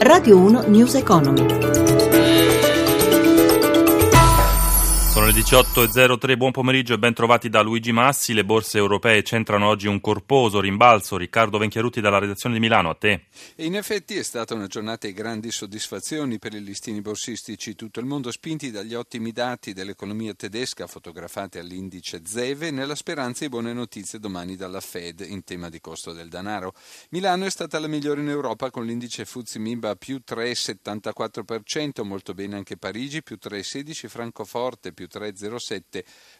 Radio 1 News Economy. Sono le 18.03, buon pomeriggio e ben trovati da Luigi Massi. Le borse europee centrano oggi un corposo rimbalzo. Riccardo Venchiarutti dalla redazione di Milano, a te. In effetti è stata una giornata di grandi soddisfazioni per i listini borsistici. Tutto il mondo spinti dagli ottimi dati dell'economia tedesca fotografati all'indice ZEVE nella speranza di buone notizie domani dalla Fed in tema di costo del denaro. Milano è stata la migliore in Europa con l'indice Fuzzi Mimba più 3,74%, molto bene anche Parigi più 3,16%, Francoforte più 3,07,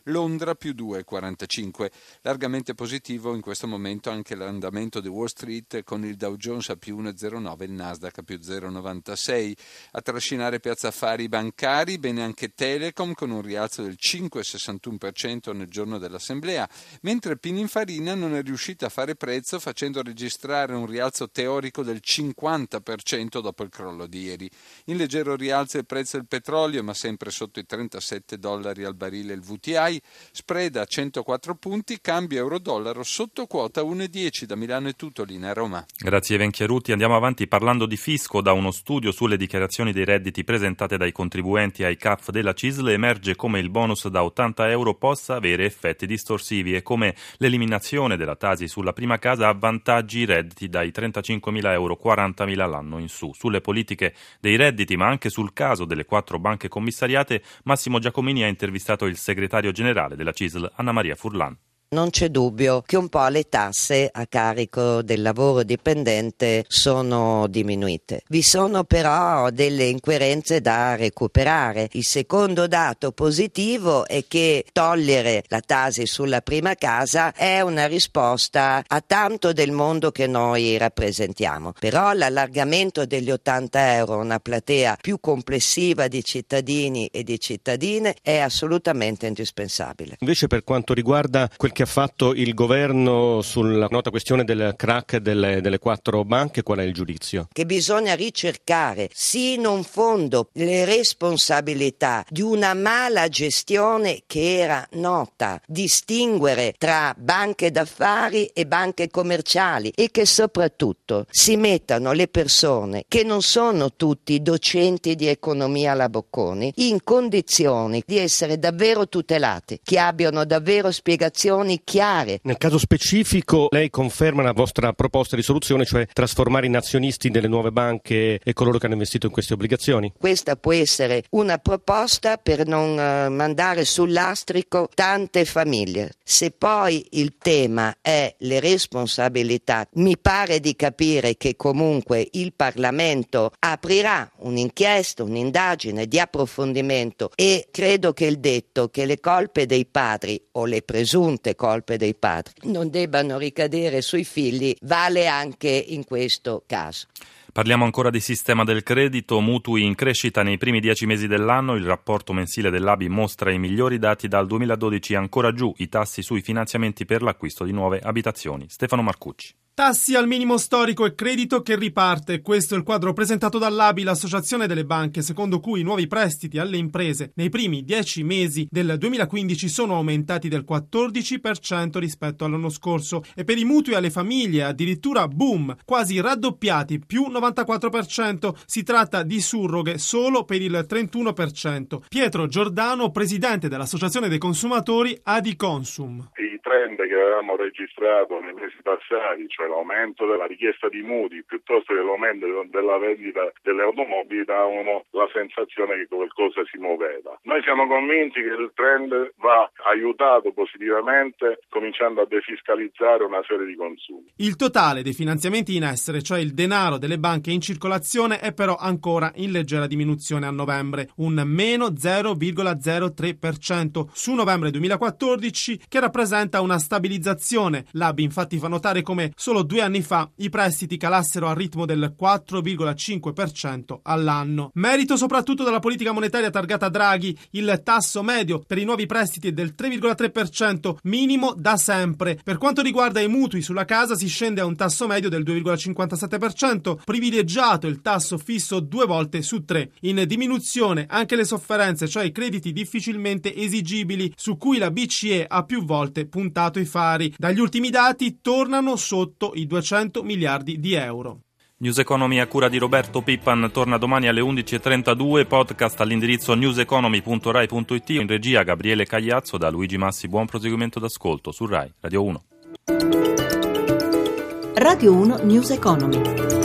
Londra più 2,45. Largamente positivo in questo momento anche l'andamento di Wall Street con il Dow Jones a più 1,09 e il Nasdaq a più 0,96. A trascinare piazza affari bancari, bene anche Telecom con un rialzo del 5,61% nel giorno dell'assemblea, mentre Pininfarina non è riuscita a fare prezzo facendo registrare un rialzo teorico del 50% dopo il crollo di ieri. In leggero rialzo il prezzo del petrolio, ma sempre sotto i 37 dollari dollari al barile il VTI, spread a 104 punti, cambio euro-dollaro sotto quota 1,10 da Milano e tutto, linea Roma. Grazie Venchiaruti. Andiamo avanti parlando di fisco. Da uno studio sulle dichiarazioni dei redditi presentate dai contribuenti ai CAF della CISL emerge come il bonus da 80 euro possa avere effetti distorsivi e come l'eliminazione della tasi sulla prima casa avvantaggi i redditi dai 35.000 euro 40.000 l'anno in su. Sulle politiche dei redditi, ma anche sul caso delle quattro banche commissariate, Massimo Giacomini ha intervistato il segretario generale della CISL, Anna Maria Furlan. Non c'è dubbio che un po' le tasse a carico del lavoro dipendente sono diminuite. Vi sono però delle incoerenze da recuperare. Il secondo dato positivo è che togliere la tasi sulla prima casa è una risposta a tanto del mondo che noi rappresentiamo. Però l'allargamento degli 80 euro a una platea più complessiva di cittadini e di cittadine è assolutamente indispensabile. Invece per quanto riguarda quel che che ha fatto il governo sulla nota questione del crack delle, delle quattro banche, qual è il giudizio? Che bisogna ricercare sino in fondo le responsabilità di una mala gestione che era nota, distinguere tra banche d'affari e banche commerciali e che soprattutto si mettano le persone che non sono tutti docenti di economia alla Bocconi in condizioni di essere davvero tutelati, che abbiano davvero spiegazioni soluzioni chiare. Nel caso specifico lei conferma la vostra proposta di soluzione, cioè trasformare in azionisti delle nuove banche e coloro che hanno investito in queste obbligazioni? Questa può essere una proposta per non eh, mandare sul lastrico tante famiglie. Se poi il tema è le responsabilità, mi pare di capire che comunque il Parlamento aprirà un'inchiesta, un'indagine di approfondimento e credo che il detto che le colpe dei padri o le presunte colpe dei padri non debbano ricadere sui figli vale anche in questo caso. Parliamo ancora di sistema del credito, mutui in crescita nei primi dieci mesi dell'anno, il rapporto mensile dell'ABI mostra i migliori dati dal 2012 ancora giù i tassi sui finanziamenti per l'acquisto di nuove abitazioni. Stefano Marcucci. Tassi al minimo storico e credito che riparte. Questo è il quadro presentato dall'ABI, l'associazione delle banche, secondo cui i nuovi prestiti alle imprese nei primi dieci mesi del 2015 sono aumentati del 14% rispetto all'anno scorso e per i mutui alle famiglie addirittura boom, quasi raddoppiati, più 94%. Si tratta di surroghe solo per il 31%. Pietro Giordano, presidente dell'associazione dei consumatori Adi Consum trend che avevamo registrato nei mesi passati, cioè l'aumento della richiesta di mutui piuttosto che l'aumento della vendita delle automobili, davano la sensazione che qualcosa si muoveva. Noi siamo convinti che il trend va aiutato positivamente cominciando a defiscalizzare una serie di consumi. Il totale dei finanziamenti in essere, cioè il denaro delle banche in circolazione, è però ancora in leggera diminuzione a novembre, un meno 0,03% su novembre 2014 che rappresenta una stabilizzazione. L'ABI infatti fa notare come solo due anni fa i prestiti calassero al ritmo del 4,5% all'anno. Merito soprattutto della politica monetaria targata Draghi, il tasso medio per i nuovi prestiti è del 3,3%, minimo da sempre. Per quanto riguarda i mutui sulla casa si scende a un tasso medio del 2,57%, privilegiato il tasso fisso due volte su tre. In diminuzione anche le sofferenze, cioè i crediti difficilmente esigibili, su cui la BCE ha più volte puntato puntato i fari. Dagli ultimi dati tornano sotto i 200 miliardi di euro. News Economy a cura di Roberto Pippan torna domani alle 11.32, podcast all'indirizzo newseconomy.rai.it, in regia Gabriele Cagliazzo da Luigi Massi, buon proseguimento d'ascolto su Rai Radio 1. Radio 1 News Economy.